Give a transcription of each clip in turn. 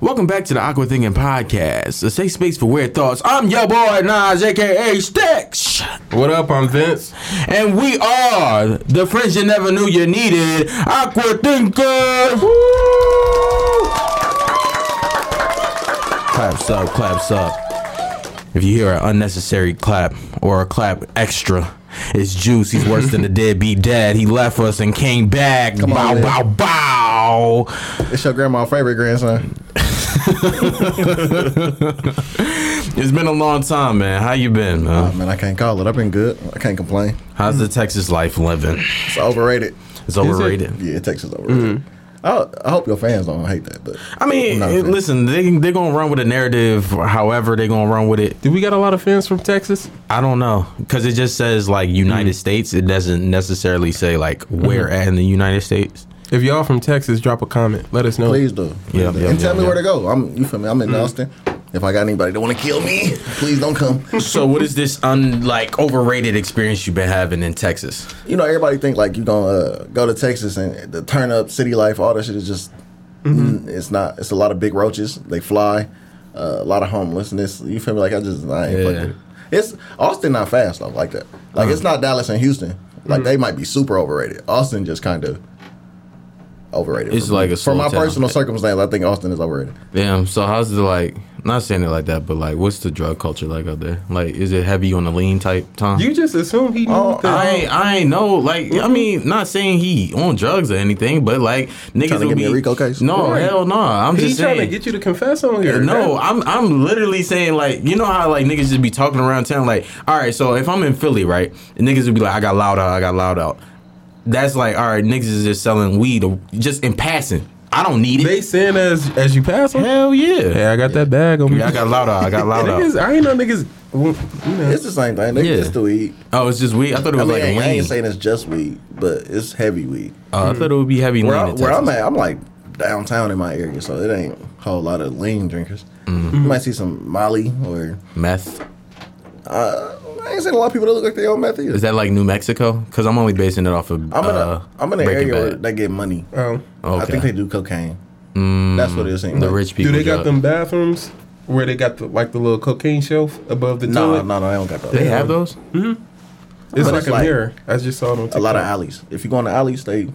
Welcome back to the Awkward Thinking Podcast, a safe space for weird thoughts. I'm your boy Nas, aka Sticks, What up? I'm Vince. and we are the friends you never knew you needed. Awkward Thinkers. Claps up, claps up. If you hear an unnecessary clap or a clap extra, it's Joose. He's worse than the deadbeat dad. He left us and came back. Come bow, on, bow, man. bow. It's your grandma's favorite grandson. It's been a long time, man. How you been, man? Oh, man, I can't call it. I've been good. I can't complain. How's the Texas life living? It's overrated. It's overrated. Yeah, Texas is overrated. Mm-hmm. I, I hope your fans don't hate that, but I mean, I'm not a fan. listen, they they're gonna run with a narrative, however they're gonna run with it. Do we got a lot of fans from Texas? I don't know because it just says like United States. It doesn't necessarily say like where mm-hmm. at in the United States. If y'all from Texas, drop a comment. Let us know. please do. Yeah, Please do. yeah, and tell yeah, me where to go. I'm you feel me? I'm in mm-hmm. Austin. If I got anybody that want to kill me, please don't come. so, what is this un like overrated experience you've been having in Texas? you know, everybody think like you gonna uh, go to Texas and the turn up city life, all that shit is just. mm, It's not. It's a lot of big roaches. They fly. Uh, a lot of homelessness. You feel me? Like I just I ain't Yeah. fucking it. It's Austin not fast though like that. Like it's not Dallas and Houston. Like they might be super overrated. Austin just kind of overrated. It's for me. like a for my town. personal circumstance. I think Austin is overrated. Damn. So, how's the like? Not saying it like that, but like, what's the drug culture like out there? Like, is it heavy on the lean type time? You just assume he knew Oh, that. I ain't, I ain't know. Like, I mm-hmm. mean, not saying he on drugs or anything, but like niggas Trying to would get me be a RICO case? No, Right. hell no. I'm He's just trying to get you to confess on here. no, That- I'm I'm literally saying like you know how like niggas just be talking around town like all right so if I'm in Philly right and niggas would be like I got loud out I got loud out that's like all right niggas is just selling weed or just in passing I don't need it they saying as as you pass them. hell yeah Yeah, I got that bag on me. I got loud out I got loud out Niggas, I ain't no niggas. well, You know, It's the same thing. They Yeah. just do weed. oh it's just weed I thought it I was mean, like I, ain't, I lean ain't saying it's just weed, but it's heavy weed. uh, I thought it would be heavy Where, lean I, in where I'm Texas. at, I'm like downtown in my area, so it ain't a whole lot of lean drinkers. Mm-hmm. You might see some Molly or meth uh, I ain't seen a lot of people that look like they own meth either. is that like New Mexico because I'm only basing it off of I'm in uh, a I'm in an area where they get money. oh. I think they do cocaine. That's what it seems the like. rich people Do they got drug. them bathrooms where they got the like the little cocaine shelf above the No, toilet? no, no, no, they don't got those. they have those It's But like it's a like- mirror. I just saw them. a lot of alleys. If you go in the alleys, they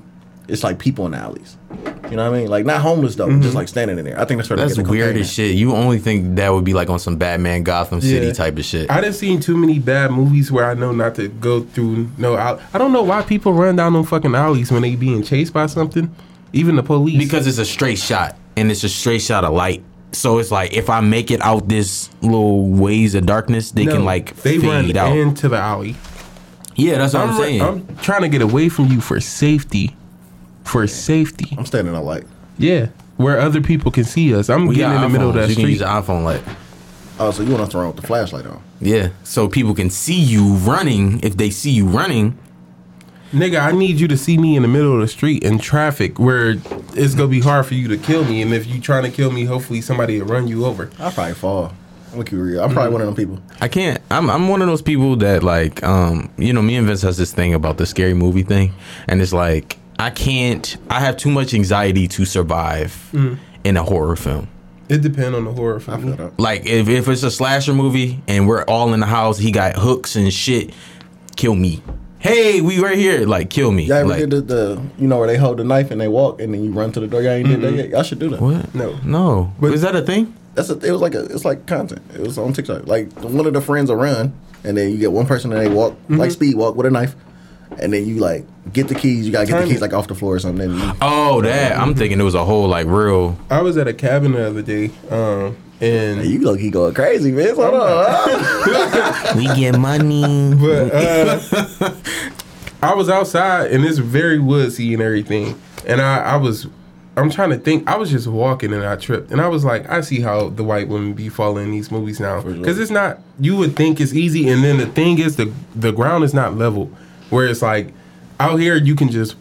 it's like people in the alleys. You know what I mean? Like not homeless though, just mm-hmm. like standing in there. I think that's where they That's get the weird as shit. You only think that would be like on some Batman Gotham City Yeah. type of shit. I didn't seen too many bad movies where I know not to go through no out. I don't know why people run down them fucking alleys when they being chased by something. Even the police. because it's a straight shot and it's a straight shot of light. So it's like if I make it out this little ways of darkness, they No, can like they fade run out. into the alley. yeah, that's what I'm, I'm, saying. I'm trying to get away from you for safety. For safety. I'm standing in a light. Yeah. Where other people can see us. I'm we getting in got the middle of iPhones. that You can street. use an iPhone light. Oh, so you want to throw with the flashlight on? Yeah, so people can see you running. If they see you running, Nigga, I need you to see me in the middle of the street in traffic where it's gonna be hard for you to kill me. And if you trying to kill me, hopefully somebody will run you over. I'll probably fall. I'm gonna keep it real. I'm probably one of them people. I can't. I'm I'm one of those people that like um you know me and Vince has this thing about the scary movie thing, and it's like I can't. I have too much anxiety to survive mm. in a horror film. It depends on the horror for I me. feel that. Like if, if it's a slasher movie and we're all in the house, he got hooks and shit. Kill me. Hey, we right here. Like kill me. Y'all ever like, did the, the you know where they hold the knife and they walk and then you run to the door? Y'all ain't did that yet. Y'all should do that. what? No. No. But- is that a thing? That's a, it was like a it's like content. It was on TikTok. Like one of the friends will run and then you get one person and they walk like mm-hmm. speed walk with a knife, and then you like get the keys. You gotta get Turn the keys it. like off the floor or something. You, Oh, that. I'm thinking it was a whole like real. I was at a cabin the other day, um, and you look he going crazy, man. Hold on. We get money. but uh, I was outside and it's very woodsy and everything, and I, I was. I'm trying to think. I was just walking and I tripped, and I was like, I see how the white women be falling in these movies now, because it's not. You would think it's easy, and then the thing is, the the ground is not level, where it's like out here you can just,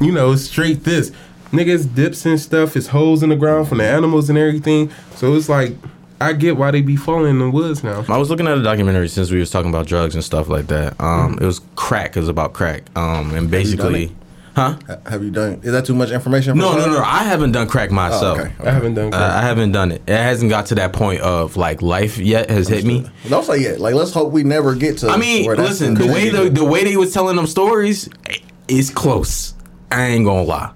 you know, straight this. Niggas dips and stuff, it's holes in the ground from the animals and everything. So it's like, I get why they be falling in the woods now. I was looking at a documentary since we was talking about drugs and stuff like that. Um, it was crack. It was about crack. Um, and done basically, it? Huh? Have you done? Is that too much information? for No, no, some? no. I haven't done crack myself. Oh, okay. I haven't done. Uh, I haven't done it. It hasn't got to that point of like life yet has hit me. Don't say yet. Like, let's hope we never get to. I mean, where listen, the way the, the way they was telling them stories is close. I ain't gonna lie.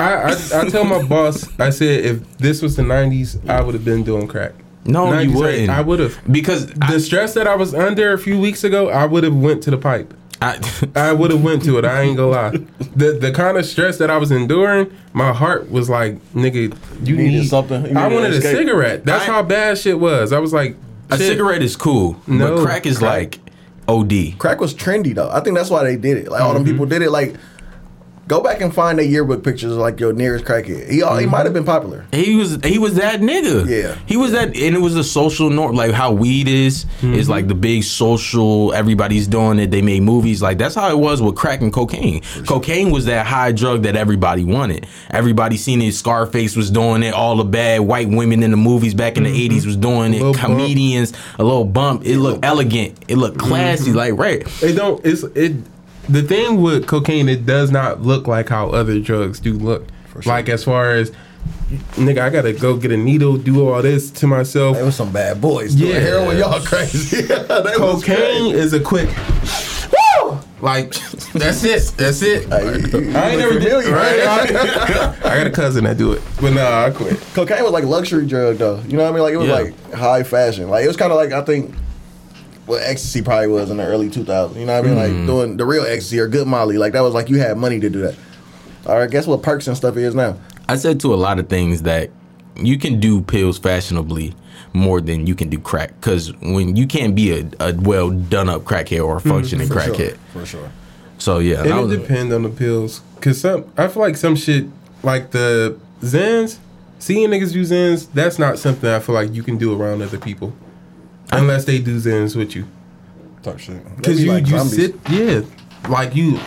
I, I I tell my boss, I said if this was the '90s, I would have been doing crack. No, 90s, you wouldn't. I would have. because The stress that I was under a few weeks ago, I would have went to the pipe. I, I would have went to it. I ain't gonna lie. The the kind of stress that I was enduring, my heart was like, nigga, you Needed need something. You I wanted an a cigarette. That's I- how bad shit was. I was like, a cigarette is cool, No, but crack is crack. like OD. crack was trendy though. I think that's why they did it. Like all them Mm-hmm. people did it. Like, go back and find their yearbook pictures of like your nearest crackhead. He he Mm-hmm. might have been popular. He was he was that nigga. Yeah. He was that and it was a social norm like how weed is Mm-hmm. is like the big social everybody's doing it. They made movies like that's how it was with crack and cocaine. Cocaine was that high drug that everybody wanted. Everybody seen it. Scarface was doing it. All the bad white women in the movies back in the eighties was doing it. Mm-hmm. Bump. Comedians, a little bump. It looked elegant. It looked classy. Like right. It don't. It's it. The thing with cocaine, it does not look like how other drugs do look. sure. Like as far as nigga, I gotta go get a needle, do all this to myself. There was some bad boys. doing Yeah. heroin, y'all crazy. They was Cocaine crazy. is a quick. Like that's it. That's it. You- you I ain't never did. Right? right? I got a cousin that do it, but nah, I quit. Cocaine was like luxury drug though. You know what I mean? Like it was Yeah. like high fashion. Like it was kind of like I think what ecstasy probably was in the early 2000s. You know what I mean? Like mm. doing the real ecstasy or good Molly. Like that was like you had money to do that. All right, guess what perks and stuff is now? I said to a lot of things that you can do pills fashionably more than you can do crack. Because when you can't be a, a well done up crackhead or a mm-hmm. functioning For sure. crackhead. For sure. So yeah, And that it was- depends on the pills, cause some I feel like some shit like the Xans, seeing niggas use Xans, that's not something I feel like you can do around other people, unless they do Xans with you. Talk shit. Cause be you like you zombies. sit yeah, like you.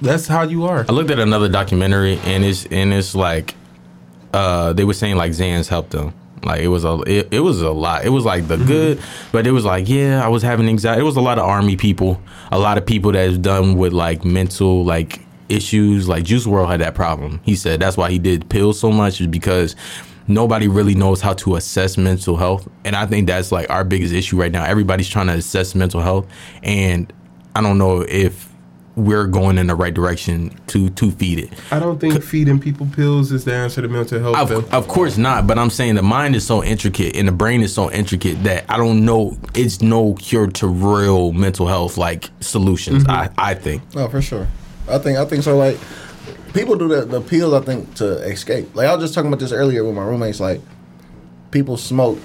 That's how you are. I looked at another documentary and it's and it's like uh they were saying like Xans helped them. Like it was a it, it was a lot. It was like the good, but it was like yeah, I was having anxiety. It was a lot of army people, a lot of people that's done with like mental like issues. Like Juice WRLD had that problem. He said that's why he did pills so much is because nobody really knows how to assess mental health, and I think that's like our biggest issue right now. Everybody's trying to assess mental health, and I don't know if we're going in the right direction to to feed it. I don't think feeding people pills is the answer to mental health. Of, of course not, but I'm saying the mind is so intricate and the brain is so intricate that I don't know. It's no cure to real mental health like solutions. Mm-hmm. I I think. No, for sure. I think I think so. Like people do the the pills. I think to escape. Like I was just talking about this earlier with my roommates. Like people smoke.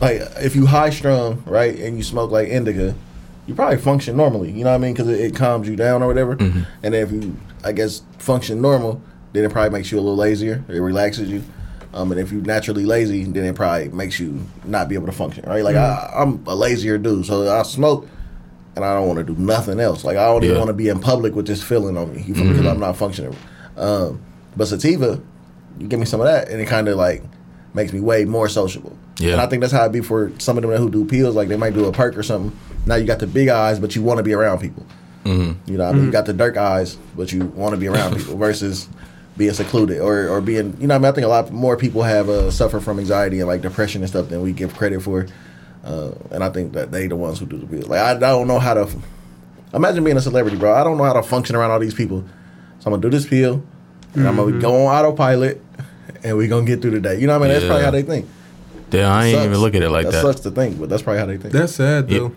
Like if you high strung, right, and you smoke like indica, you probably function normally. You know what I mean? Because it, it calms you down or whatever. Mm-hmm. And then if you, I guess, function normal, then it probably makes you a little lazier. It relaxes you. Um, and if you're naturally lazy, then it probably makes you not be able to function, right? Like mm-hmm. I, I'm a lazier dude, so I smoke and I don't want to do nothing else. Like I don't even want to be in public with this feeling on me. You feel me? Mm-hmm. Because I'm not functioning. Um, but sativa, you give me some of that, and it kind of like makes me way more sociable. Yeah. And I think that's how it be for some of them who do pills. Like they might do a perk or something. Now you got the big eyes, but you want to be around people. Mm-hmm. You know, I mean, you got the dark eyes, but you want to be around people versus being secluded or, or being. You know, I mean, I think a lot more people have uh, suffer from anxiety and like depression and stuff than we give credit for. Uh, and I think that they the ones who do the pills. Like I, I don't know how to. Imagine being a celebrity, bro. I don't know how to function around all these people. So I'm gonna do this pill, and I'm gonna go on autopilot, and we're gonna get through the day. You know what I mean? That's probably how they think. Damn, I ain't Sucks. even look at it like that. that. sucks to think, but that's probably how they think. That's sad Yeah. though.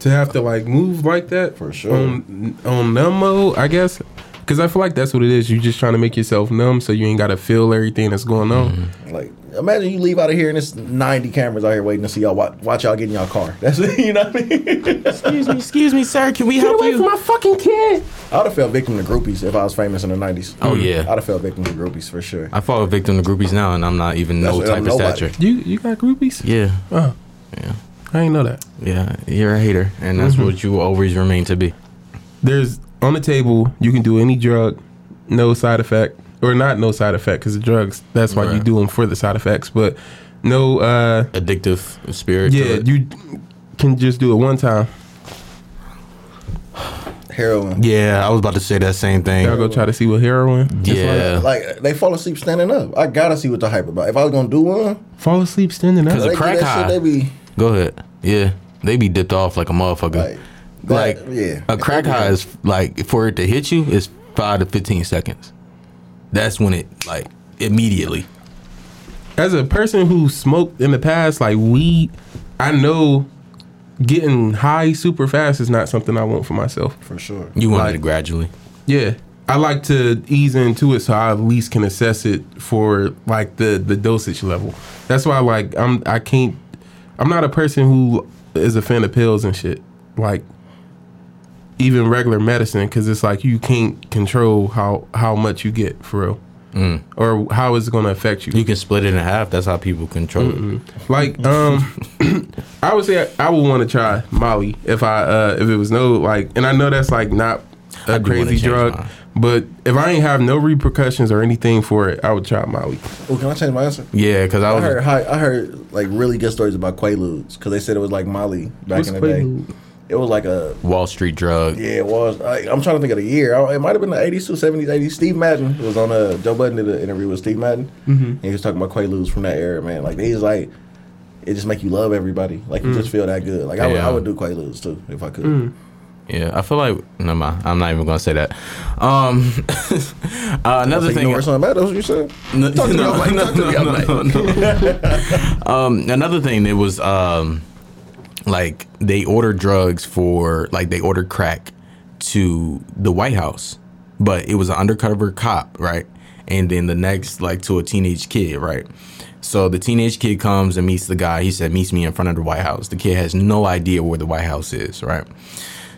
To have to like move like that For sure. on on numb mode, I guess. Because I feel like that's what it is. You're just trying to make yourself numb, so you ain't got to feel everything that's going on. Mm-hmm. Like, imagine you leave out of here and there's 90 cameras out here waiting to see y'all watch, watch y'all get in y'all car. That's you know what I mean. excuse me, excuse me, sir. Can we help you? from my fucking kid. I would have felt victim to groupies if I was famous in the 90s. Oh, yeah. I'd have felt victim to groupies for sure. I fall victim to groupies now, and I'm not even no That's- type I'm of nobody. stature. You you got groupies? Yeah, Oh, yeah, I ain't know that. yeah. You're a hater, and that's mm-hmm. what you will always remain to be. There's on the table. You can do any drug, no side effect, or not no side effect because the drugs. That's why you do them for the side effects. But no, uh, Addictive spirit. to yeah, it. you can just do it one time. heroin. Yeah, I was about to say that same thing. Y'all go try to see what heroin. is Yeah. Like they fall asleep standing up. I gotta see what the hype about. If I was gonna do one, Fall asleep standing Cause up. a they crack high. shit. They be Go ahead. Yeah, they be dipped off like a motherfucker. like, Like, that- yeah. a crack high is like for it to hit you is five to fifteen seconds. That's when it like immediately. As a person who smoked in the past, like weed, I know getting high super fast is not something I want for myself. for sure. You wanted Like- it gradually. Yeah. I like to ease into it so I at least can assess it for like the the dosage level. That's why like I'm I can't I'm not a person who is a fan of pills and shit. Like even regular medicine cuz it's like you can't control how how much you get for real. Or how it's going to affect you. You can split it in half. That's how people control it. Like, um, I would say I, would want to try Molly if I uh if it was no like, and I know that's like not a I crazy drug, mine. but if I ain't have no repercussions or anything for it, I would try Molly. Oh, can I change my answer? Yeah, because I I was. heard hi- I heard like really good stories about Quaaludes because they said it was like Molly back What's in the day. Quaalude? It was like a Wall Street drug. yeah, it was. I, I'm trying to think of the year. I, it might have been the 80s, 70s, 80s. Steve Madden was on a Joe Budden did an interview with Steve Madden, mm-hmm. and he was talking about Quaaludes from that era. Man, like he's like, it just make you love everybody. Like you just feel that good. Like I would, Yeah. I would do Quaaludes too if I could. Yeah, I feel like no, mind. I'm not even gonna say that. Um, uh, another Like, thing. you know something about that's what you said. No, Talk to me, no, no, talk to me, no, no, no. um, another thing that was um, like they ordered drugs for like they ordered crack to the White House, but it was an undercover cop, right? And then the next like to a teenage kid, right? So the teenage kid comes and meets the guy. He said meets me in front of the White House. The kid has no idea where the White House is, right?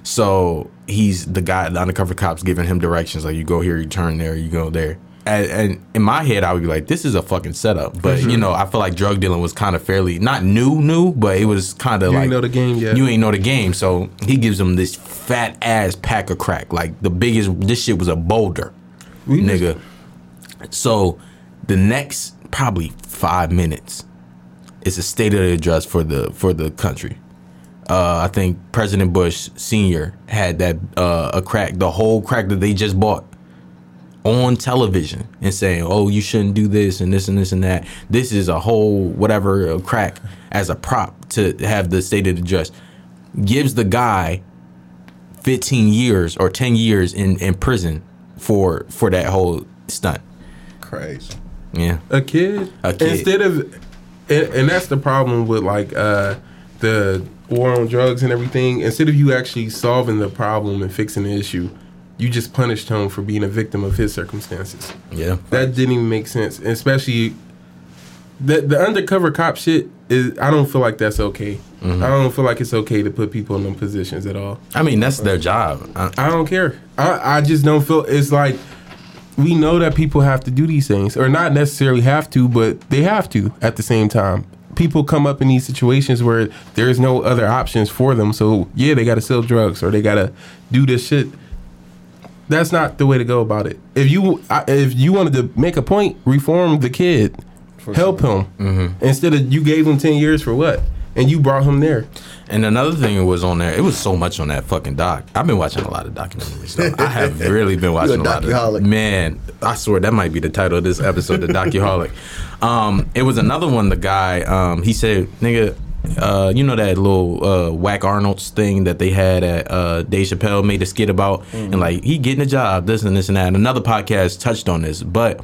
So he's the guy, the undercover cop's giving him directions like you go here, you turn there, you go there. And, and in my head, I would be like, this is a fucking setup. But you know, I feel like drug dealing was kind of fairly not new, new, but it was kind of like You ain't know the game yet. You ain't know the game, so he gives him this fat ass pack of crack, like the biggest. This shit was a boulder, We nigga. So the next probably five minutes is a state of the address for the for the country. Uh, I think President Bush Senior had that uh, a crack, the whole crack that they just bought on television and saying, "Oh, you shouldn't do this and this and this and that." This is a whole whatever crack as a prop to have the state of the address. Gives the guy 15 years or 10 years in, in prison for for that whole stunt. Crazy. Yeah. a kid, A kid. instead of and, and that's the problem with like uh the war on drugs and everything instead of you actually solving the problem and fixing the issue you just punished him for being a victim of his circumstances Yeah. that didn't even make sense especially the the undercover cop shit is i don't feel like that's okay Mm-hmm. i don't feel like it's okay to put people in them positions at all I mean, that's their job. I, I don't care. I, I just don't feel it's like we know that people have to do these things, or not necessarily have to, but they have to at the same time. People come up in these situations where there's no other options for them. So yeah, they got to sell drugs or they got to do this shit. That's not the way to go about it. If you I- if you wanted to make a point, reform the kid, help him instead of you gave him ten years for what, and you brought him there. and another thing that was on there, it was so much on that fucking doc. I've been watching a lot of documentaries. though. I have really been watching a lot docuholic. of. Man, I swear that might be the title of this episode, the docuholic. Um, it was another one. The guy, um, he said, "Nigga." Uh, you know that little uh, Wack Arnold's thing that they had at uh, Dave Chappelle made a skit about, and like he getting a job, this and this and that. And another podcast touched on this, but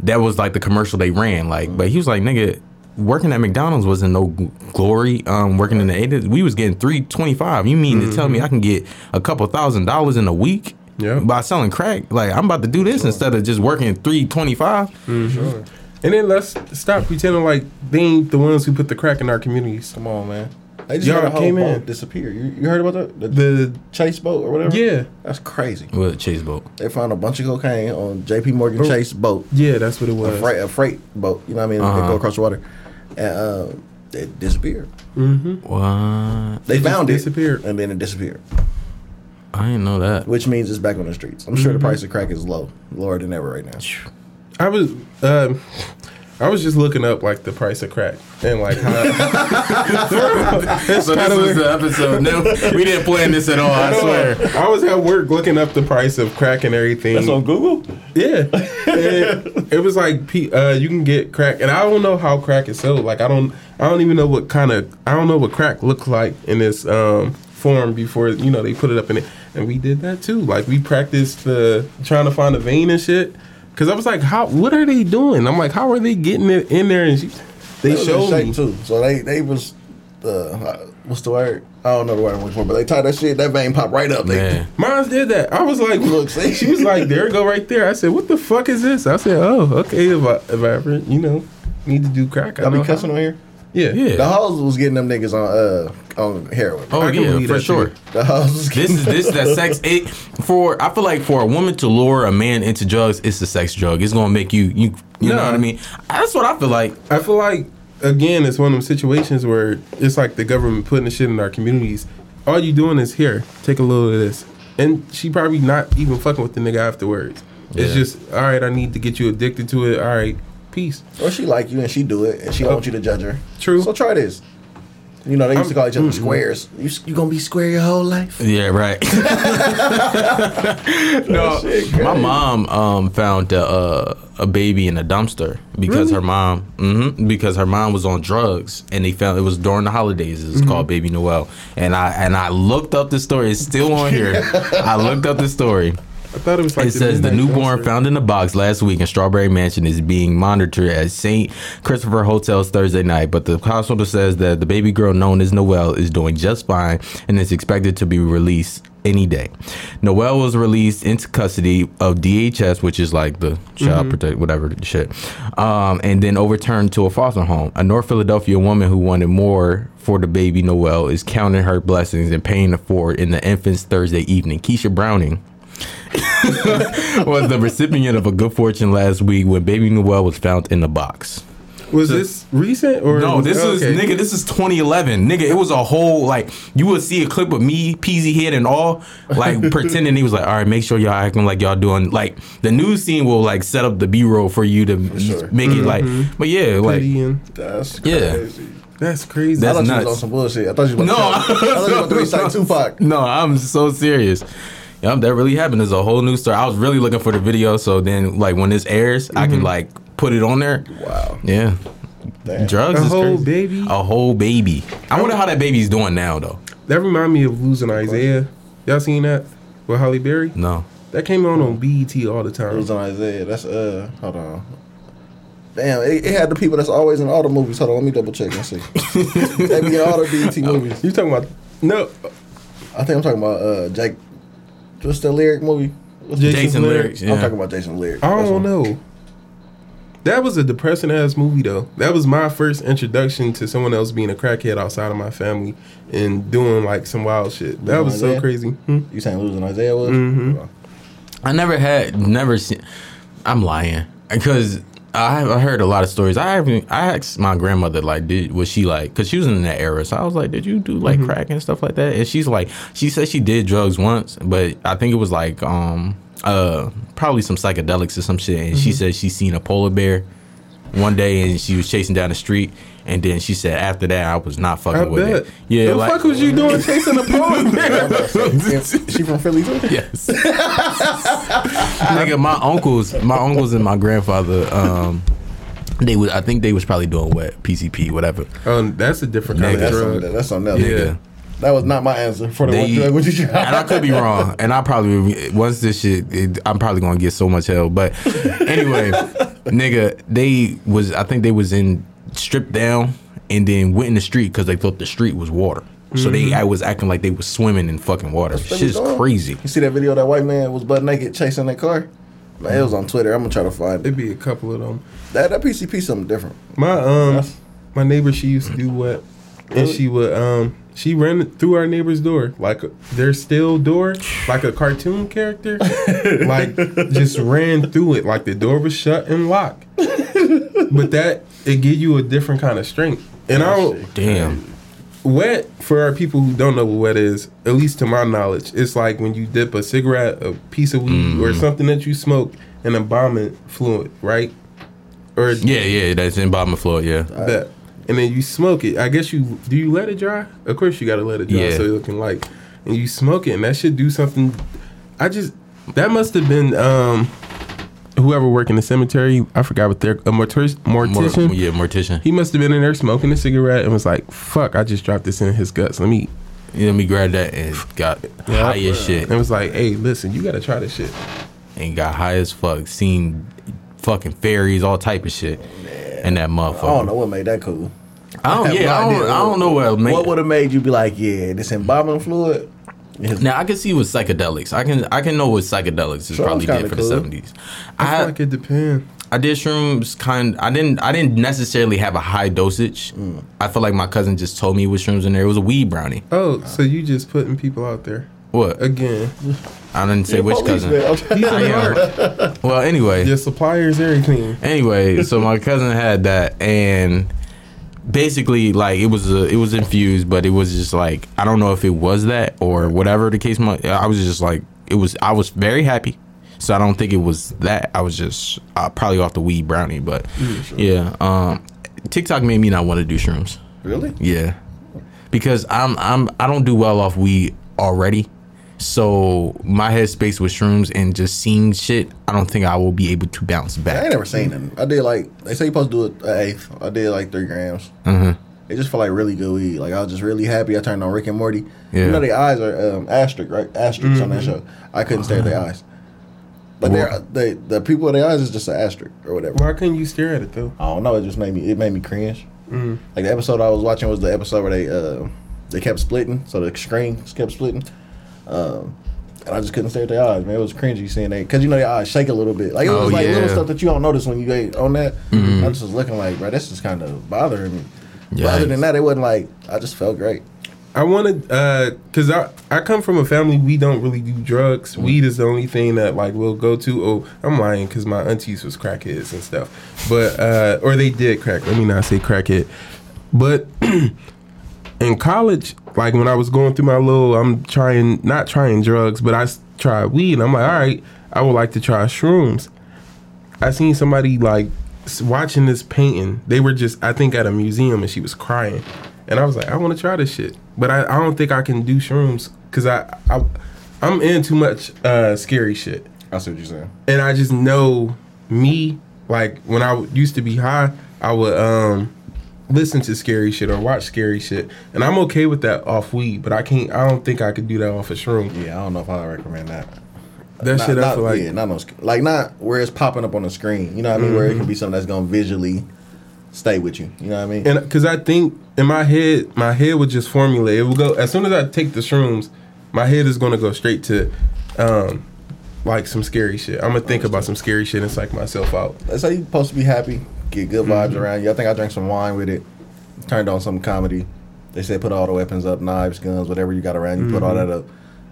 that was like the commercial they ran. Like, but he was like, "Nigga, working at McDonald's wasn't no glory. Um, working in the 80s, we was getting three twenty five. You mean to tell me I can get a couple thousand dollars in a week? Yeah. By selling crack, like I'm about to do this instead of just working three twenty five. Sure. And then let's stop pretending like they ain't the ones who put the crack in our communities. Come on, man. They just Y'all had a whole came boat in. disappear. You, you heard about that? The, The Chase boat or whatever? yeah, That's crazy. With a chase boat. They found a bunch of cocaine on J.P. Morgan Oh. Chase boat, yeah, that's what it a was. freight, a freight boat. You know what I mean? They Uh-huh. go across the water, and uh, it disappeared. What? They It found it, disappeared. and then it disappeared, I didn't know that. which means it's back on the streets. I'm Mm-hmm. sure the price of crack is low, lower than ever right now. I was um, I was just looking up like the price of crack and like how. So kinda this was the episode. No, we didn't plan this at all. I swear. I was at work looking up the price of crack and everything. That's on Google. Yeah, And it was like uh, you can get crack, and I don't know how crack is sold. Like I don't, I don't even know what kind of, I don't know what crack looks like in this um, form before you know they put it up in it. And we did that too. Like we practiced the trying to find a vein and shit. Cause I was like, how? What are they doing? I'm like, how are they getting it in there? And she, they They was showed me. too. So they they was uh, what's the word? I don't know the word I'm looking for, but they tied that shit. That vein popped right up. They, Man. Mine did that. I was like, Look, see? she was like, there it go right there. I said, what the fuck is this? I said, oh, okay. If I, if I ever, you know, need to do crack, I Y'all be cussing how. on here. Yeah, Yeah. The hoes was getting them niggas on uh Oh, on heroin. Oh I can yeah, believe for that sure. too. The hoes was This getting is this is that sex. It for I feel like for a woman to lure a man into drugs, it's a sex drug. It's gonna make you you you know Nah. what I mean. That's what I feel like. I feel like again, it's one of them situations where it's like the government putting the shit in our communities. All you doing is here, take a little of this, and she probably not even fucking with the nigga afterwards. It's Yeah. just all right. I need to get you addicted to it. All right, peace. Or she like you and she do it and she oh. don't want you to judge her. True. So try this. You know they used to call each other squares. You you gonna be square your whole life? Yeah, right. no, shit my crazy. mom um, found a, uh, a baby in a dumpster because her mom, hmm because her mom was on drugs, and they found it was during the holidays. It's called Baby Noel, and I and I looked up the story. It's still on here. I looked up the story. I thought it was like it says the newborn found in a box last week in Strawberry Mansion is being monitored at St. Christopher Hotels Thursday night, but the hospital says that the baby girl known as Noelle is doing just fine and is expected to be released any day. Noelle was released into custody of DHS, which is like the child protect whatever shit, um, and then overturned to a foster home. A North Philadelphia woman who wanted more for the baby Noelle is counting her blessings and paying it forward in the infant's Thursday evening. Keisha Browning was the recipient of a good fortune last week when baby Noel was found in the box. Was this recent or No, this is okay. nigga. This is 2011, nigga. It was a whole like you would see a clip of me, Peasy head and all, like pretending he was like, all right, make sure y'all acting like y'all doing like the news scene will like set up the B roll for you to sure. make it like, mm-hmm. but yeah, like Pretty and- That's Yeah. crazy. That's crazy. I That's thought you was on some bullshit. I thought you was No. to, I thought you was about to recite Tupac. no, I'm so serious. Yep, that really happened. There's a whole new story. I was really looking for the video, so then like when this airs, I can like put it on there. Wow. Yeah. Damn. Drugs a is whole crazy. baby. A whole baby. I wonder how that baby's doing now, though. That remind me of losing Isaiah. Y'all seen that with Halle Berry? No. That came on on BET all the It time. was on Isaiah. That's uh hold on. Damn, it, it had the people that's always in all the movies. Hold on, let me double check and see. they be in all the BET movies. You talking about no? I think I'm talking about uh Jake. What's the lyric movie? What's Jason Jason Lyrics. lyrics. Yeah. I'm talking about Jason lyrics. I don't one. know. That was a depressing ass movie though. That was my first introduction to someone else being a crackhead outside of my family and doing like some wild shit. That was so crazy. Hmm? You saying losing Isaiah was? Mhm. I never had, never seen. I'm lying because I I heard a lot of stories. I haven't. I asked my grandmother like, did was she like? Because she was in that era, so I was like, did you do like crack and stuff like that? And she's like, she said she did drugs once, but I think it was like um uh probably some psychedelics or some shit. And she said she seen a polar bear one day and she was chasing down the street. And then she said, after that, I was not fucking I with bet. it. Yeah, the like, fuck was you doing chasing a polar bear? she from Philly too? Yes. Nigga, my uncles, my uncles and my grandfather, um, they was I think they was probably doing what PCP, whatever. um, that's a different kind Nigga. Of drug. that's something else. Yeah. That was not my answer for the They, one drug. What you and I could be wrong, and I probably once this shit, it, I'm probably gonna get so much hell. But anyway, nigga, they was I think they was in stripped down and then went in the street because they thought the street was water. So they I was acting like they was swimming in fucking water. what Shit's they crazy. You see that video that white man was butt naked chasing that car? Man, it was on Twitter. I'm gonna try to find it. It'd be a couple of them. That that PCP something different. My um, That's- my neighbor she used to do what, and Really? she would um, she ran through our neighbor's door like a, their still door, like a cartoon character, like just ran through it like the door was shut and locked. but that it give you a different kind of strength. And I don't Damn. wet for our people who don't know what wet is. At least to my knowledge, it's like when you dip a cigarette, a piece of weed, or something that you smoke in embalming fluid, right? Or Yeah, yeah, that's in of floor. Yeah, that, and then you smoke it. I guess you do you let it dry? Of course you gotta let it dry Yeah. so it's looking like, and you smoke it, and that should do something. I just that must have been um whoever worked in the cemetery. I forgot what their a mortis, Mor- mortician. yeah, mortician. He must have been in there smoking a cigarette and was like, "Fuck! I just dropped this in his guts. Let me." Yeah, let me grab that and got high as shit. And was like, "Hey, listen, you gotta try this shit." and got high as fuck. Seen fucking fairies, all type of shit, and that motherfucker. I don't know what made that cool. I don't. have Yeah, I don't. I don't know what made. What would have made you be like, yeah, this embalming fluid? Is- now I can see with psychedelics. I can. I can know what psychedelics is Shrooms probably kinda did for the seventies. I feel I like it depends. I did shrooms kind. I didn't. I didn't necessarily have a high dosage. Mm. I feel like my cousin just told me what shrooms in there. It was a weed brownie. Oh, so you just putting people out there What? again? I didn't say which cousin. man. I'm I am. well, anyway. Your suppliers, everything. Anyway, so my cousin had that, and basically, like it was a, it was infused, but it was just like I don't know if it was that or whatever the case. might I was just like it was. I was very happy, so I don't think it was that. I was just uh, probably off the weed brownie, but yeah. Um, TikTok made me not want to do shrooms. Really? Yeah, because I'm I'm I don't do well off weed already. So my headspace with shrooms and just seeing shit, I don't think I will be able to bounce back. I ain't never seen them. I did like they say you supposed to do it an eighth. I did like three grams. Mm-hmm. It just felt like really good weed. Like I was just really happy. I turned on Rick and Morty. Yeah. You know their eyes are um, asterisk, right? Asterisks on that show. I couldn't stare at their eyes. But they're, they the people with their eyes is just an asterisk or whatever. Why couldn't you stare at it though? I don't know. It just made me. It made me cringe. Mm. Like the episode I was watching was the episode where they uh, they kept splitting, so the screens kept splitting. Um, and I just couldn't stare at their eyes, man. It was cringy seeing that because you know their eyes shake a little bit. Like it was Oh, like little stuff that you don't notice when you ain't on that. Mm-hmm. I just was looking like, bro, this is kind of bothering me. But other than that, it wasn't like I just felt great. I wanted, uh, cause I I come from a family we don't really do drugs. Mm. Weed is the only thing that like we'll go to. Oh, I'm lying, cause my aunties was crackheads and stuff, but uh, or they did crack. Let me not say crackhead, but in college, like when I was going through my little, I'm trying not trying drugs, but I tried weed. And I'm like, all right, I would like to try shrooms. I seen somebody like watching this painting. They were just, I think, at a museum, and she was crying. And I was like, I want to try this shit, but I, I don't think I can do shrooms because I, I I'm in too much uh, scary shit, I see what you're saying. and I just know me. Like when I used to be high, I would um listen to scary shit or watch scary shit, and I'm okay with that off weed, but I can't. I don't think I could do that off a shroom. Yeah, I don't know if I recommend that. That not, shit, I not, feel like yeah, not on like not where it's popping up on the screen. You know what I mean? Where it can be something that's gonna visually stay with you. You know what I mean? and because I think in my head, my head would just formulate. It will go as soon as I take the shrooms, my head is gonna go straight to, um, like some scary shit. I'm gonna think about some scary shit and psych myself out. That's how you're supposed to be happy, get good vibes Mm-hmm. around you. I think I drank some wine with it, turned on some comedy. They said put all the weapons up, knives, guns, whatever you got around you, put all Mm-hmm. that up.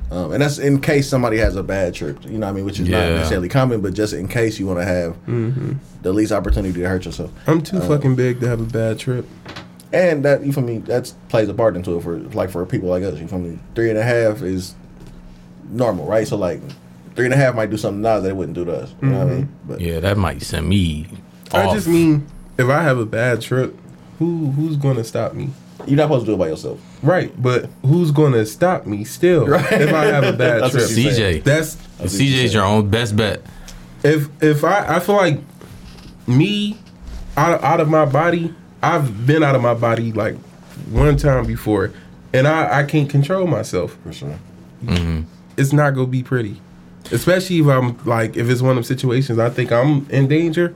Um, and that's in case somebody has a bad trip, you know what I mean? Which is not necessarily common, but just in case you want to have Mm-hmm. the least opportunity to hurt yourself. I'm too Uh, fucking big to have a bad trip. And that, you feel me, that plays a part into it for, like, for people like us, you feel me? Three and a half is normal, right? So, like, three and a half might do something now that it wouldn't do to us, you know what I mean? But Yeah, that might send me. I just mean if I have a bad trip, who who's gonna stop me? you're not supposed to do it by yourself. Right, but who's gonna stop me still Right. if I have a bad That's trip? CJ. That's That's CJ's your own best bet. if if I I feel like me out out of my body, I've been out of my body like one time before, and I I can't control myself. For sure. Mm-hmm. It's not gonna be pretty, especially if I'm like if it's one of them situations I think I'm in danger.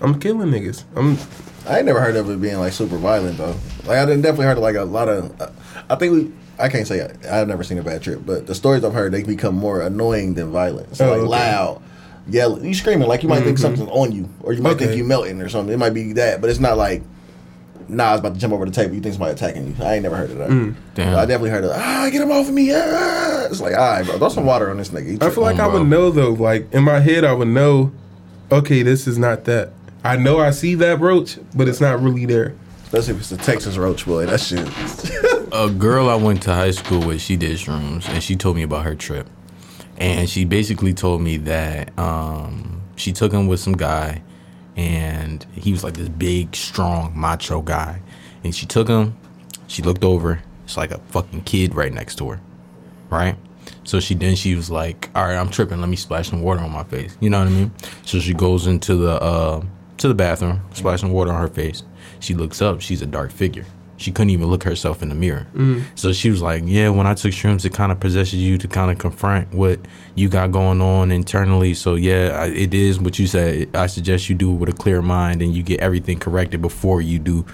I'm killing niggas. I'm I ain't never heard of it being like super violent though. Like I didn't definitely heard of like a lot of. Uh, I think we. I can't say I, I've never seen a bad trip, but the stories I've heard they become more annoying than violent. So Oh, like okay. loud, yelling, you screaming like you might think something's on you, or you might think Okay. you melting or something. It might be that, but it's not like. Nah, I was about to jump over the table. You think somebody attacking you? I ain't never heard of that. Damn. I definitely heard of ah, get him off of me. Ah. It's like, all right, bro, throw some water on this nigga. He I feel like Oh, I would know though. Like in my head, I would know. Okay, this is not that. I know I see that brooch, but it's not really there. especially if it's the Texas Roach boy. That shit. a girl I went to high school with, she did shrooms, and she told me about her trip. And she basically told me that um, she took him with some guy, and he was like this big, strong, macho guy. And she took him. She looked over. It's like a fucking kid right next to her, right? So she then she was like, "All right, I'm tripping. Let me splash some water on my face." You know what I mean? So she goes into the uh, to the bathroom, splashing water on her face. She looks up. She's a dark figure. She couldn't even look herself in the mirror. Mm. So she was like, "Yeah, when I took shrooms, it kind of possesses you to kind of confront what you got going on internally. So yeah, I- it is what you said. I suggest you do it with a clear mind and you get everything corrected before you do,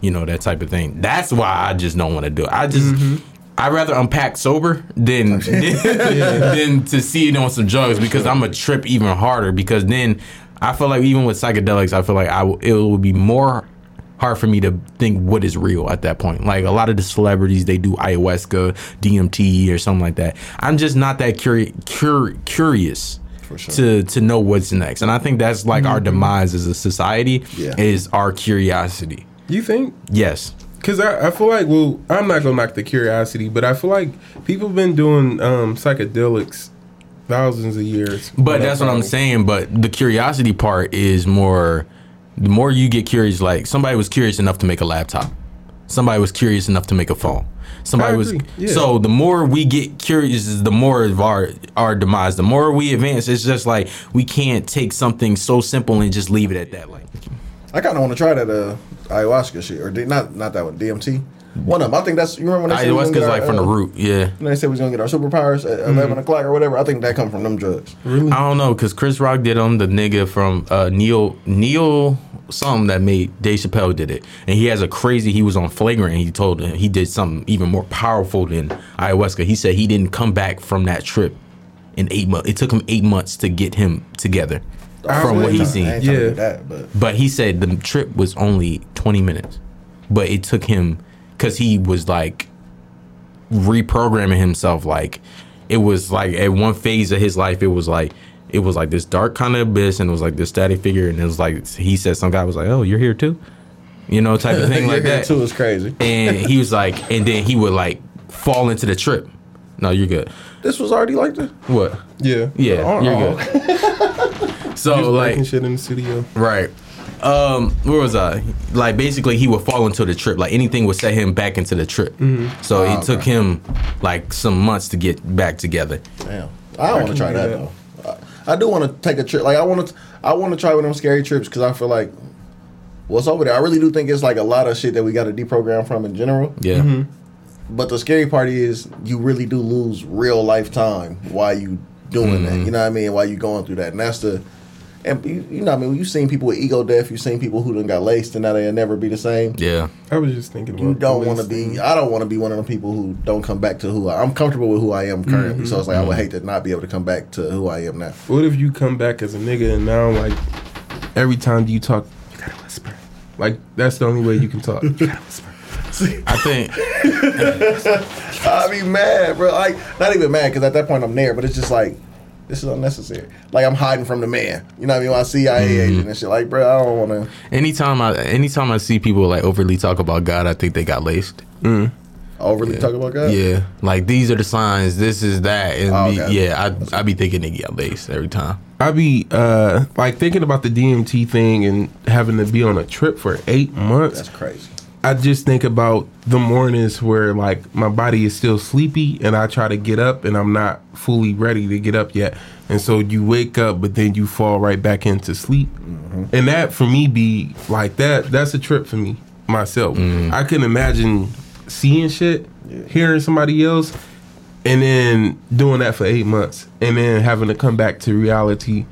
you know, that type of thing. That's why I just don't want to do it. I just." Mm-hmm. I'd rather unpack sober than than to see it on some drugs because I'm a trip even harder because then I feel like even with psychedelics I feel like I w- it would be more hard for me to think what is real at that point. Like a lot of the celebrities they do ayahuasca, DMT or something like that. I'm just not that curi- cur- curious For sure. to to know what's next. And I think that's like our demise as a society Yeah. is our curiosity. You think? Yes. Because I, I feel like, well, I'm not going to knock the curiosity, but I feel like people have been doing um, psychedelics thousands of years. But that's what I'm saying. But the curiosity part is more. The more you get curious, like somebody was curious enough to make a laptop, somebody was curious enough to make a phone. Somebody was yeah. so the more we get curious, is the more of our our demise. The more we advance, it's just like we can't take something so simple and just leave it at that. Like I kind of want to try that uh, ayahuasca shit, or D- not not that one, DMT. One of them. I think that's you remember when they said we was ayahuasca's like our, from the uh, root. Yeah, When they said we was gonna get our superpowers at eleven o'clock or whatever. I think that come from them drugs. I don't know because Chris Rock did them. The nigga from uh, Neil Neil something that made Dave Chappelle did it, and he has a crazy. He was on flagrant. And he told him he did something even more powerful than ayahuasca. He said he didn't come back from that trip in eight months. It took him eight months to get him together from what I he's seen. trying to do Yeah. that, but But he said the trip was only 20 minutes. But it took him because he was like reprogramming himself. Like it was like at one phase of his life, it was like it was like this dark kind of abyss, and it was like this static figure, and it was like he said some guy was like, "Oh, you're here too," you know, type of thing like that. too is crazy. And he was like, and then he would like fall into the trip. No, you're good. This was already like this. What? Yeah. Yeah, Oh, you're oh. good. so like shit in the studio. Right. Um, where was I? Like basically, he would fall into the trip. Like anything would set him back into the trip. So Ah, it took him like some months to get back together. Damn, I don't want to try that that. though. I, I do want to take a trip. Like I want to, I want to try one of them scary trips because I feel like what's over there. I really do think it's like a lot of shit that we got to deprogram from in general. Yeah. But the scary part is you really do lose real lifetime while you doing that. You know what I mean? While you going through that, and that's the. And you, you know I mean? You've seen people with ego death. You've seen people who done got laced and now they'll never be the same. Yeah. I was just thinking about You don't want to be. I don't want to be one of the people who don't come back to who I, I'm comfortable with who I am currently. Mm-hmm. So it's like I would mm-hmm. hate to not be able to come back to who I am now. What if you come back as a nigga and now like every time you talk, you gotta whisper. Like that's the only way you can talk. You gotta whisper. I think. I'd be mad, bro. Like not even mad because at that point I'm there, but it's just like this is unnecessary. Like I'm hiding from the man. You know what I mean? When I see CIA agent and shit, like, bro, I don't want to Anytime I anytime I see people like overly talk about God, I think they got laced. overly talk about God. Yeah. Like these are the signs. This is that. And Oh, be- okay. yeah, I I be thinking they got laced every time. I be uh like thinking about the DMT thing and having to be on a trip for eight months. That's crazy. I just think about the mornings where like my body is still sleepy and I try to get up and I'm not fully ready to get up yet. And so you wake up but then you fall right back into sleep. Mm-hmm. And that for me be like that that's a trip for me myself. Mm. I can imagine seeing shit, hearing somebody else and then doing that for 8 months and then having to come back to reality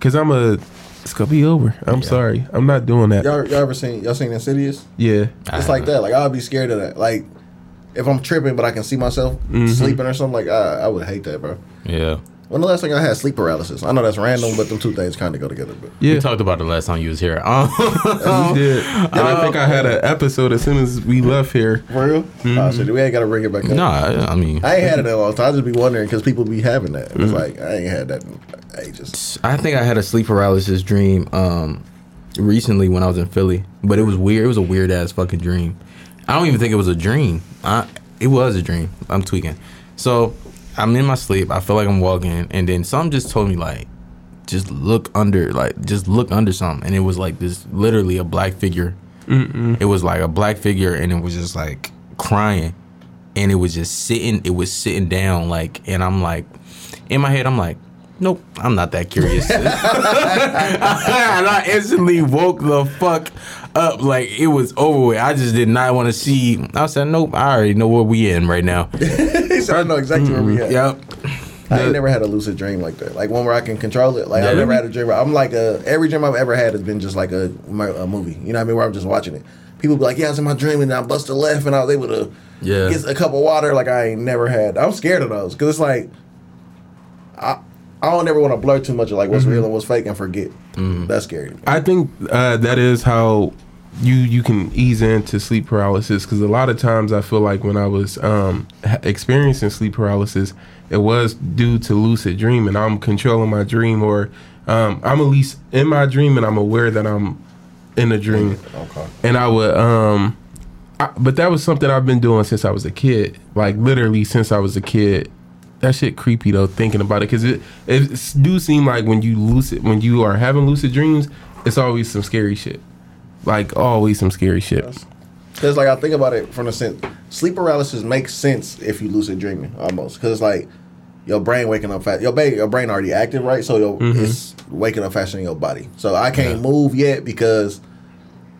cuz I'm a it's going to be over. I'm sorry. I'm not doing that. Y'all, y'all ever seen y'all seen Insidious? Yeah. It's like that. Like I'd be scared of that. Like if I'm tripping, but I can see myself mm-hmm. sleeping or something, like I, I would hate that, bro. Yeah. When the last thing I had sleep paralysis? I know that's random, but them two things kind of go together. But Yeah. We talked about it last time you was here. Um, We did. And I think I had an episode as soon as we left here. for real, oh, shit, we ain't got to bring it back up. nah, I, I mean, I ain't had it in a long time. I just be wondering because people be having that. It's like I ain't had that in ages. I think I had a sleep paralysis dream um recently when I was in Philly, but it was weird. It was a weird ass fucking dream. I don't even think it was a dream. I it was a dream. I'm tweaking. So I'm in my sleep. I feel like I'm walking, and then something just told me like, just look under, like just look under something, and it was like this, literally a black figure. It was like a black figure, and it was just like crying, and it was just sitting. It was sitting down, like, and I'm like, in my head, I'm like. Nope, I'm not that curious. and I instantly woke the fuck up like it was over with. I just did not want to see. I said, nope, I already know where we in right now. he said, I know exactly where we mm-hmm. at. Yep. I ain't never had a lucid dream like that. Like one where I can control it. Like I've never had a dream. Where I'm like a every dream I've ever had has been just like a, a movie. You know what I mean? Where I'm just watching it. People be like, "Yeah, I was in my dream and I busted left and I was able to Yeah. get a cup of water." Like I ain't never had. I'm scared of those because it's like I I don't ever want to blur too much of like what's mm-hmm. real and what's fake and forget. Mm-hmm. That's scary. To. I think uh, that is how you you can ease into sleep paralysis because a lot of times I feel like when I was um, experiencing sleep paralysis, it was due to lucid dreaming. I'm controlling my dream, or um, I'm at least in my dream, and I'm aware that I'm in a dream. Okay. and I would um I, but that was something I've been doing since I was a kid like literally since I was a kid that shit creepy though thinking about it because it it do seem like when you lucid when you are having lucid dreams it's always some scary shit like always some scary shit Because like I think about it from the sense, sleep paralysis makes sense if you lucid dreaming almost. Because it's like your brain waking up fast. Your ba- your brain already active, right? So your, mm-hmm. it's waking up faster than your body. So I can't move yet because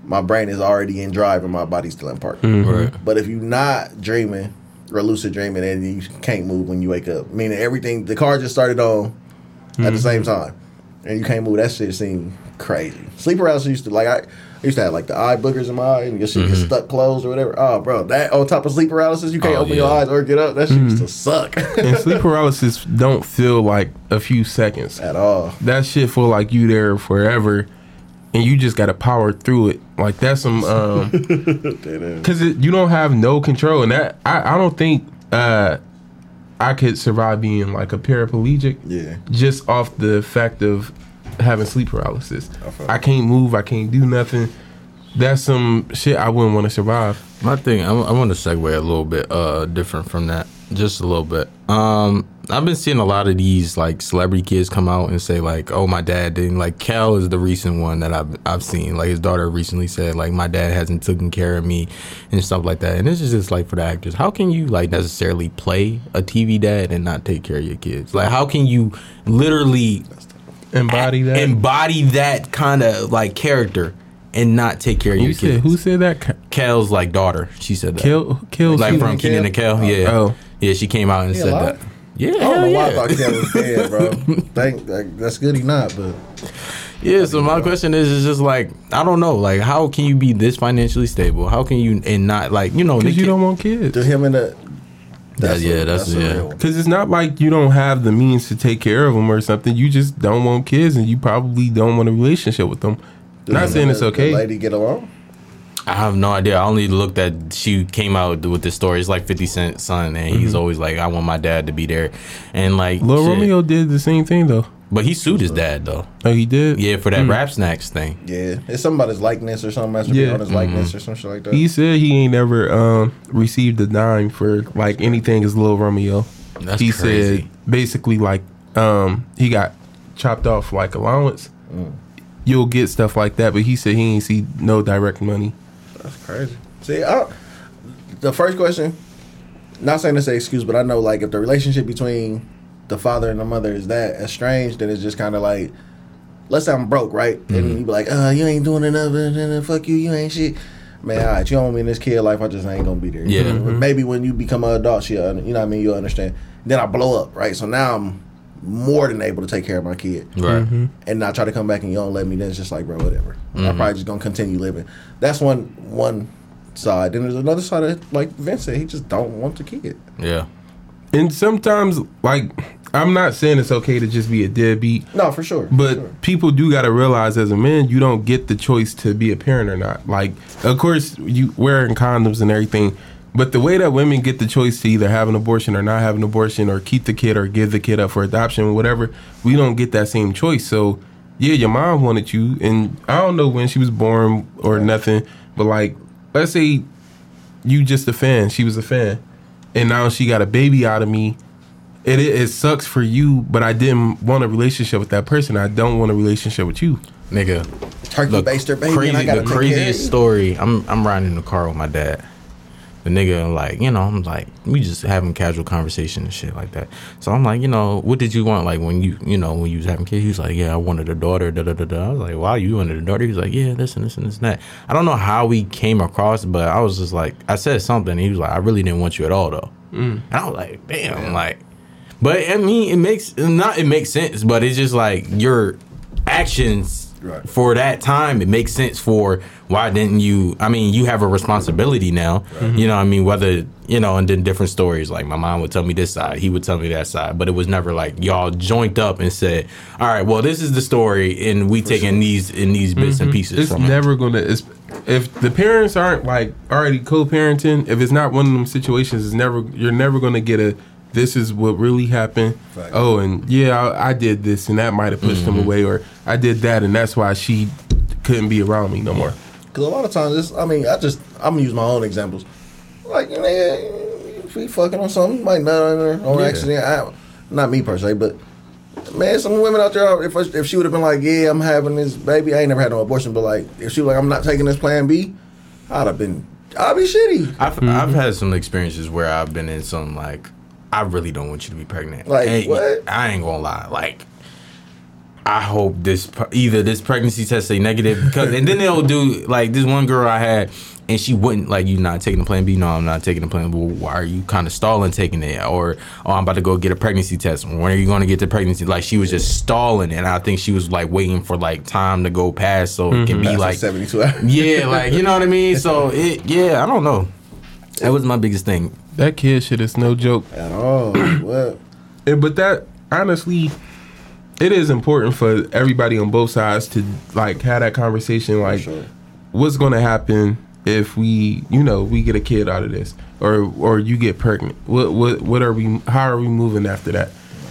my brain is already in drive and my body's still in park. Mm-hmm. Right. But if you're not dreaming or lucid dreaming, and you can't move when you wake up. Meaning everything, the car just started on at the mm-hmm. same time, and you can't move. That shit seemed crazy. Sleep paralysis used to like I. Used to have like the eye boogers in my eye and your shit get stuck closed or whatever. Oh, bro, that on top of sleep paralysis, you can't Oh, open your eyes or get up. That shit used to suck and sleep paralysis don't feel like a few seconds at all. that shit feel like you there forever and you just gotta power through it like that's some um because you don't have no control and that I, I don't think uh i could survive being like a paraplegic Yeah. just off the fact of having sleep paralysis feel i can't move i can't do nothing that's some shit i wouldn't want to survive My thing, I, I want to segue a little bit uh different from that, just a little bit. Um, I've been seeing a lot of these like celebrity kids come out and say like, "Oh, my dad didn't." Like Kel is the recent one that I've I've seen. Like his daughter recently said like, "My dad hasn't taken care of me," and stuff like that. And this is just like for the actors. How can you like necessarily play a TV dad and not take care of your kids? Like, how can you literally embody that embody that kind of like character and not take care of who your said kids? who said that Ca- Kel's like daughter. She said that. kill kill like Kenan from Kel? Kenan and Kel. Yeah. Oh. Yeah, she came out and He said alive? that. Yeah, I don't hell know why I yeah. thought Kevin was dead, bro. Thank, like, that's good he not, but yeah, so my question is is just like I don't know, like how can you be this financially stable? How can you and not like, you know, because you kid- don't want kids to him and the. Yeah, yeah, that's- a yeah. Because it's not like you don't have the means to take care of them or something. You just don't want kids, and you probably don't want a relationship with them. Do not saying it's okay. The lady get along. I have no idea. I only looked at she came out with this story. It's like Fifty Cent son, and he's mm-hmm. always like, I want my dad to be there, and like Lil shit. Romeo did the same thing though. But he sued his dad though. Oh, he did. Yeah, for that rap snacks thing. Yeah, it's something about his likeness or something. Masturbating Yeah. on his likeness or some shit like that. He said he ain't never um, received a dime for like anything as Lil Romeo. That's he crazy. said basically like um, he got chopped off like allowance. You'll get stuff like that, but he said he ain't see no direct money. That's crazy. See, I, the first question, not saying this an excuse, but I know like if the relationship between the father and the mother is that estranged, then it's just kind of like, let's say I'm broke, right? And mm-hmm. you be like, uh, you ain't doing enough, and then fuck you, you ain't shit. Man, all right, you don't want me in this kid life. I just ain't gonna be there. You Yeah. know? Maybe when you become an adult, she, you know what I mean. You'll understand. Then I blow up, right? So now I'm more than able to take care of my kid Right. Mm-hmm. and I try to come back and you don't let me, then it's just like, bro, whatever. I'm probably just gonna continue living. That's one one side. Then there's another side that, like Vince said, he just don't want the kid. Yeah. And sometimes, like, I'm not saying it's okay to just be a deadbeat, No, for sure. but for sure. people do got to realize as a man, you don't get the choice to be a parent or not. Like, of course, you wearing condoms and everything, but the way that women get the choice to either have an abortion or not have an abortion or keep the kid or give the kid up for adoption, or whatever, we don't get that same choice. So, yeah, your mom wanted you, and I don't know when she was born or nothing, but like, let's say you just a fan, she was a fan, and now she got a baby out of me it, it it sucks for you, but I didn't want a relationship with that person. I don't want a relationship with you. Nigga, Turkey the baster baby. crazy, and I gotta the take care of craziest story. I'm I'm riding in the car with my dad. The nigga like you know I'm like we just having casual conversation and shit like that. So I'm like you know what did you want like when you you know when you was having kids? He was like yeah I wanted a daughter. Da da da da. I was like wow you wanted a daughter? He was like yeah this and this and this and that. I don't know how we came across, but I was just like I said something. He was like I really didn't want you at all though. Mm. And I was like damn like. But I mean, it makes not it makes sense, but it's just like your actions Right. for that time. It makes sense for why didn't you? I mean, you have a responsibility now. You know, what I mean, whether you know, and then different stories. Like my mom would tell me this side, he would tell me that side, but it was never like y'all joined up and said, "All right, well, this is the story, and we taking these in these bits and mm-hmm. pieces." It's from it." never gonna. It's, if the parents aren't like already co-parenting, if it's not one of them situations, it's never. You're never gonna get a. This is what really happened. Fact. Oh, and yeah, I, I did this, and that might have pushed Mm-hmm. him away, or I did that, and that's why she couldn't be around me no more. Because a lot of times, it's, I mean, I just, I'm gonna use my own examples. Like, you know, if we fucking on something, might nut on her on Yeah. accident. I, not me per se, but man, some women out there, if, I- if she would have been like, yeah, I'm having this baby, I ain't never had no abortion, but like, if she was like, I'm not taking this plan B, I'd have been, I'd be shitty. I've I've had some experiences where I've been in some like I really don't want you to be pregnant. Like, And what? I ain't gonna lie. Like I hope this either this pregnancy test say negative because and then they'll do like this one girl I had and she wouldn't like you not taking the plan B. No, I'm not taking the plan. B. Well, why are you kind of stalling taking it? Or oh, I'm about to go get a pregnancy test. When are you going to get the pregnancy? Like she was just stalling, and I think she was like waiting for like time to go past so it can be That's like 72 hours. yeah, like you know what I mean. So it yeah, I don't know. That was my biggest thing. That kid shit is no joke. At all. what? Eh, but that honestly, it is important for everybody on both sides to like have that conversation. Like, sure. what's going to happen if we, you know, we get a kid out of this, or or you get pregnant? What what what are we? How are we moving after that?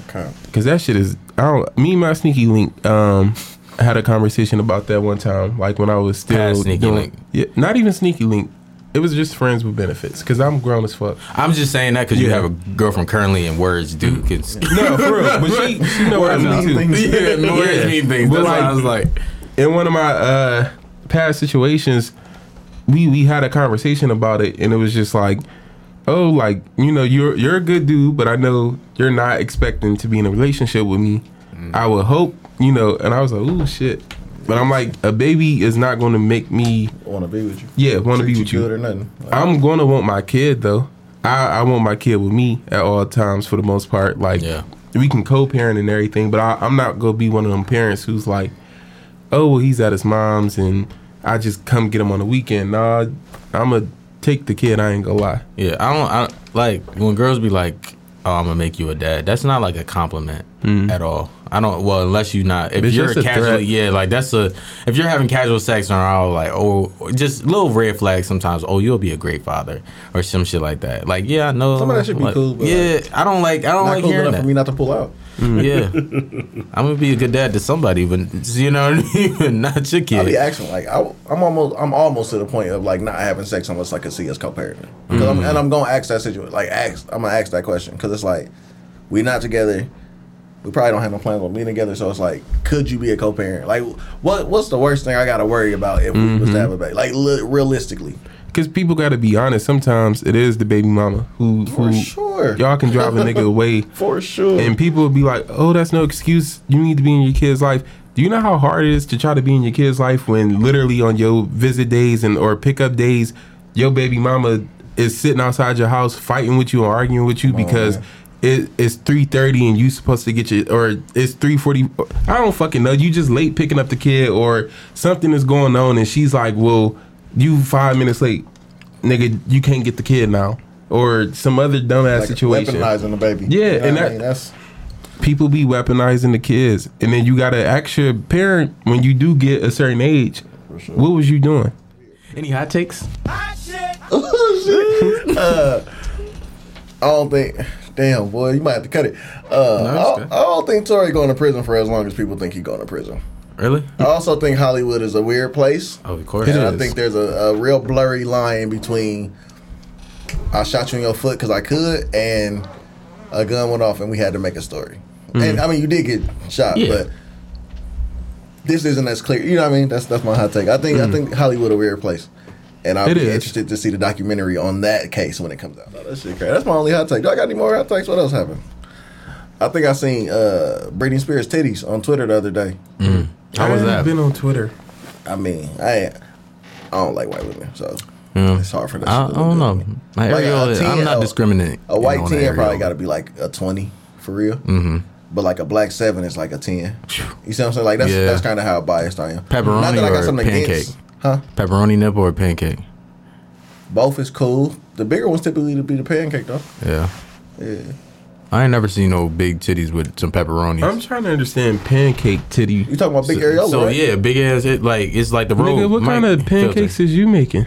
Okay. Because that shit is. I don't. Me and my sneaky link. Um. Had a conversation about that one time, like when I was still Past Sneaky doing, Link. Yeah, not even sneaky link. It was just friends with benefits. Cause I'm grown as fuck. I'm just saying that because you have a girlfriend currently in words, dude. Cause No, for real. But she, she know what I mean too. things. yeah, words Yeah. mean things. But That's why I like- was like, in one of my uh past situations we we had a conversation about it and it was just like oh like you know you're you're a good dude but i know you're not expecting to be in a relationship with me i would hope you know and i was like oh shit but i'm like a baby is not going to make me want to be with you. yeah want to Treat be with good you or nothing. Like, i'm going to want my kid though I, I want my kid with me at all times for the most part like Yeah. we can co-parent and everything but I, i'm not going to be one of them parents who's like oh well he's at his mom's and I just come get him on the weekend. Nah, I'm gonna take the kid. I ain't gonna lie. yeah, I don't I, like when girls be like, "Oh, I'm gonna make you a dad." That's not like a compliment mm. at all. I don't. Well, unless you're not. If Bitch, you're a casually, yeah, like that's a. If you're having casual sex or all, like, oh, just little red flags sometimes. Oh, you'll be a great father or some shit like that. Like, yeah, I know. Some of that should be like, cool, but, yeah, I don't like. I don't like cool hearing enough that. for me not to pull out. Mm. Yeah, I'm gonna be a good dad to somebody, but you know what I mean. Not your kid. I'll be asking like I, I'm almost I'm almost to the point of like not having sex unless I can see us co-parenting. 'Cause I'm, mm-hmm. and I'm gonna ask that situation like ask I'm gonna ask that question because it's like we not together. We probably don't have no plans on being together, so it's like, could you be a co-parent? Like, what what's the worst thing I got to worry about if we was to have a mm-hmm. baby? Like, li- realistically, Because people got to be honest. Sometimes it is the baby mama who, For who sure. y'all can drive a nigga away, for sure. and people will be like, "Oh, that's no excuse. You need to be in your kid's life." Do you know how hard it is to try to be in your kid's life when literally on your visit days and or pickup days, your baby mama is sitting outside your house fighting with you or arguing with you oh, because man. It, it's three thirty and you supposed to get your or it's three forty. I don't fucking know. You just late picking up the kid or something is going on and she's like, "Well, you five minutes late, nigga. You can't get the kid now." Or some other dumbass like situation weaponizing the baby. Yeah, You know and what I mean? that's people be weaponizing the kids, and then you gotta ask your parent when you do get a certain age, sure. what was you doing? Any hot takes? Uh, I don't think. Damn, boy, you might have to cut it. Uh, No, I, don't. I don't think Tory going to prison for as long as people think he's going to prison. Really? I also think Hollywood is a weird place. Oh, of course. It And I think there's a, a real blurry line between I shot you in your foot because I could and a gun went off and we had to make a story. And I mean, you did get shot, Yeah. but this isn't as clear. You know what I mean? That's that's my hot take. I think I think Hollywood a weird place. And I'll It be is. interested to see the documentary on that case when it comes out. Oh, that shit crazy. That's my only hot take. Do I got any more hot takes? What else happened? I think I seen uh, Britney Spears titties on Twitter the other day. How was I haven't that? Been on Twitter. I mean, I I don't like white women, so Yeah. it's hard for that. I, I shit to don't know. My Like a areola, 10 I'm not discriminating. A white on ten probably got to be like a twenty for real. Mm-hmm. But like a black seven is like a ten. You see what I'm saying? Like that's Yeah. that's kind of how biased I am. Pepperoni Not that I got or something pancake? against, huh? Pepperoni nipple or pancake? Both is cool. The bigger ones typically to be the pancake though. Yeah. Yeah. I ain't never seen no big titties with some pepperoni. I'm trying to understand pancake titty. You talking about big areola? so right? yeah, big ass. It like it's like the road. Nigga, what kind of pancakes is you making?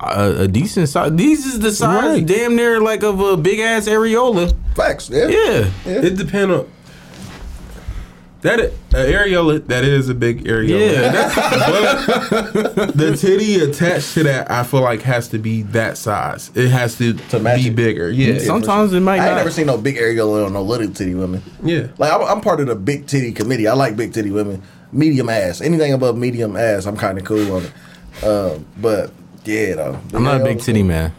A, a decent size. These is the size, Right. damn near like of a big ass areola. Facts. Yeah. Yeah. Yeah. It depends on that uh, areola. That is a big areola. Yeah. But the titty attached to that, I feel like has to be that size. It has to, To match be bigger. Yeah, sometimes it might I ain't not. never seen no big areola on no little titty women. yeah. Like I'm, I'm part of the big titty committee. I like big titty women. Medium ass. Anything above medium ass, I'm kind of cool on it. Um, but yeah, though. I'm not a big areolas- titty man.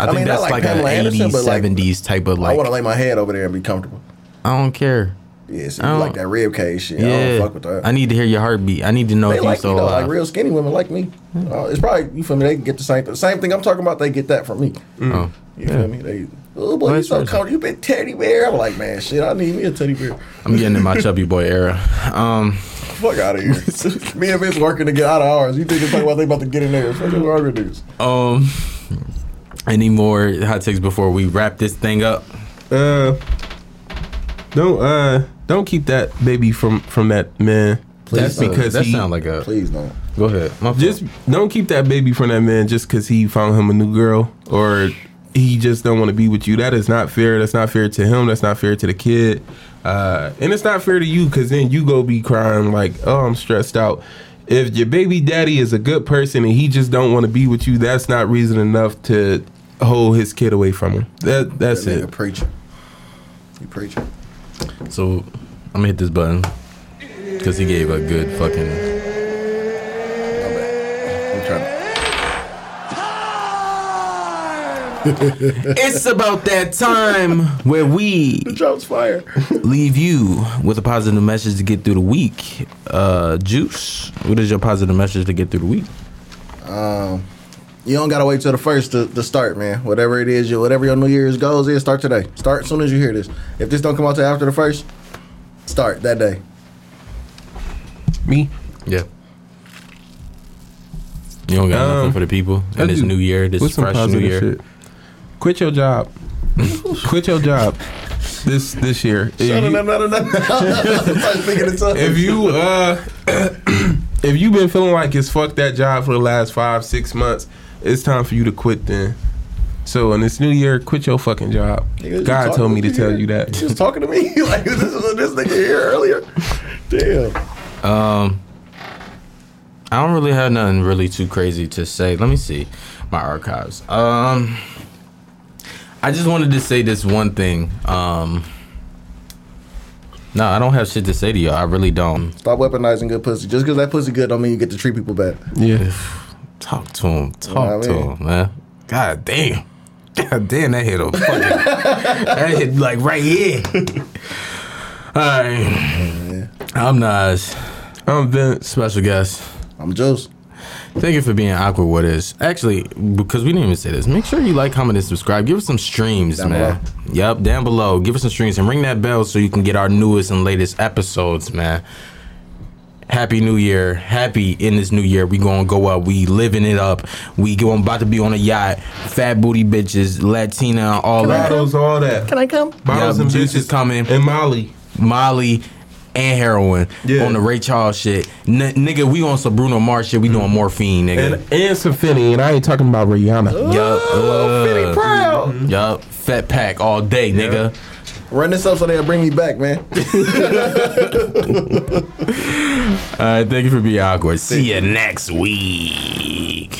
I think mean, that's like like, Pamela a Anderson, 80s, but, like, 70s type of like. I want to lay my head over there and be comfortable. I don't care. Yeah, so I you like that rib cage shit. I Yeah, don't fuck with that. I need to hear your heartbeat. I need to know they if you're like me still though, alive. like real skinny women like me. Uh, it's probably you feel me. They can get the same the same thing I'm talking about. They get that from me. Oh, You feel me? They oh boy, you so versa. comfortable. You been teddy bear. I'm like man, shit. I need me a teddy bear. I'm getting in my chubby boy era. Um, Fuck out of here. me and Vince working to get out of ours. You think it's like what they about to get in there? Fuck wrong with dudes. um, any more hot takes before we wrap this thing up? Uh, don't uh, don't keep that baby from from that man. Please just because that he sound like a. Please don't. Go ahead. My fault. just don't keep that baby from that man just because he found him a new girl or he just don't want to be with you. That is not fair. That's not fair to him. That's not fair to the kid. Uh, and it's not fair to you because then you go be crying like, oh, I'm stressed out. If your baby daddy is a good person and he just don't want to be with you, that's not reason enough to hold his kid away from him. That that's That it. nigga preaching. You preaching. So I'm gonna hit this button because he gave a good fucking. My bad. I'm trying to. It's about that time where we The drop's fire. leave you with a positive message to get through the week. Uh, Joose, what is your positive message to get through the week? Um, you don't gotta wait till the first to, to start, man. Whatever it is, your whatever your New Year's goals is, start today. Start as soon as you hear this. If this don't come out till after the first, start that day. Me? Yeah. You don't got Um, nothing for the people I in this new year, this What's some fresh new positive year. shit? Quit your job. Quit your job. This this year. If No, no, you- no, no, no. If you uh if you've been feeling like it's fuck that job for the last five six months it's time for you to quit then so in this new year quit your fucking job Nigga, god told me to me tell you that He was talking to me like this is what this nigga here earlier. Damn. Um, I don't really have nothing really too crazy to say. Let me see my archives. Um, I just wanted to say this one thing. Um, no, I don't have shit to say to y'all. I really don't. Stop weaponizing good pussy. Just because that pussy good don't mean you get to treat people bad. yeah Talk to him. Talk what I to mean? him, man. God damn. God damn, that hit a fucking. that hit like right here. All right. I'm Nas, i'm vince special guest. I'm Joose. Thank you for being awkward with us. Actually, because we didn't even say this, make sure you like, comment, and subscribe. Give us some streams, Down man. Yep, down below. Give us some streams and ring that bell so you can get our newest and latest episodes, man. Happy New Year. Happy in this new year. We gonna go up. We living it up. We going about to be on a yacht. Fat booty bitches, Latina, all that. bottles all that Can I come? bottles Yeah, and Joose is bitches coming. and molly Molly and heroin Yeah. on the Ray Charles shit. N- nigga, we on some Bruno Mars shit. We doing morphine, nigga. and and some finny and i ain't talking about rihanna Yup. Oh, Finny uh, proud. Yup. Fat pack all day, nigga. Run this up so they'll bring me back, man. All right, thank you for being awkward. See you next week.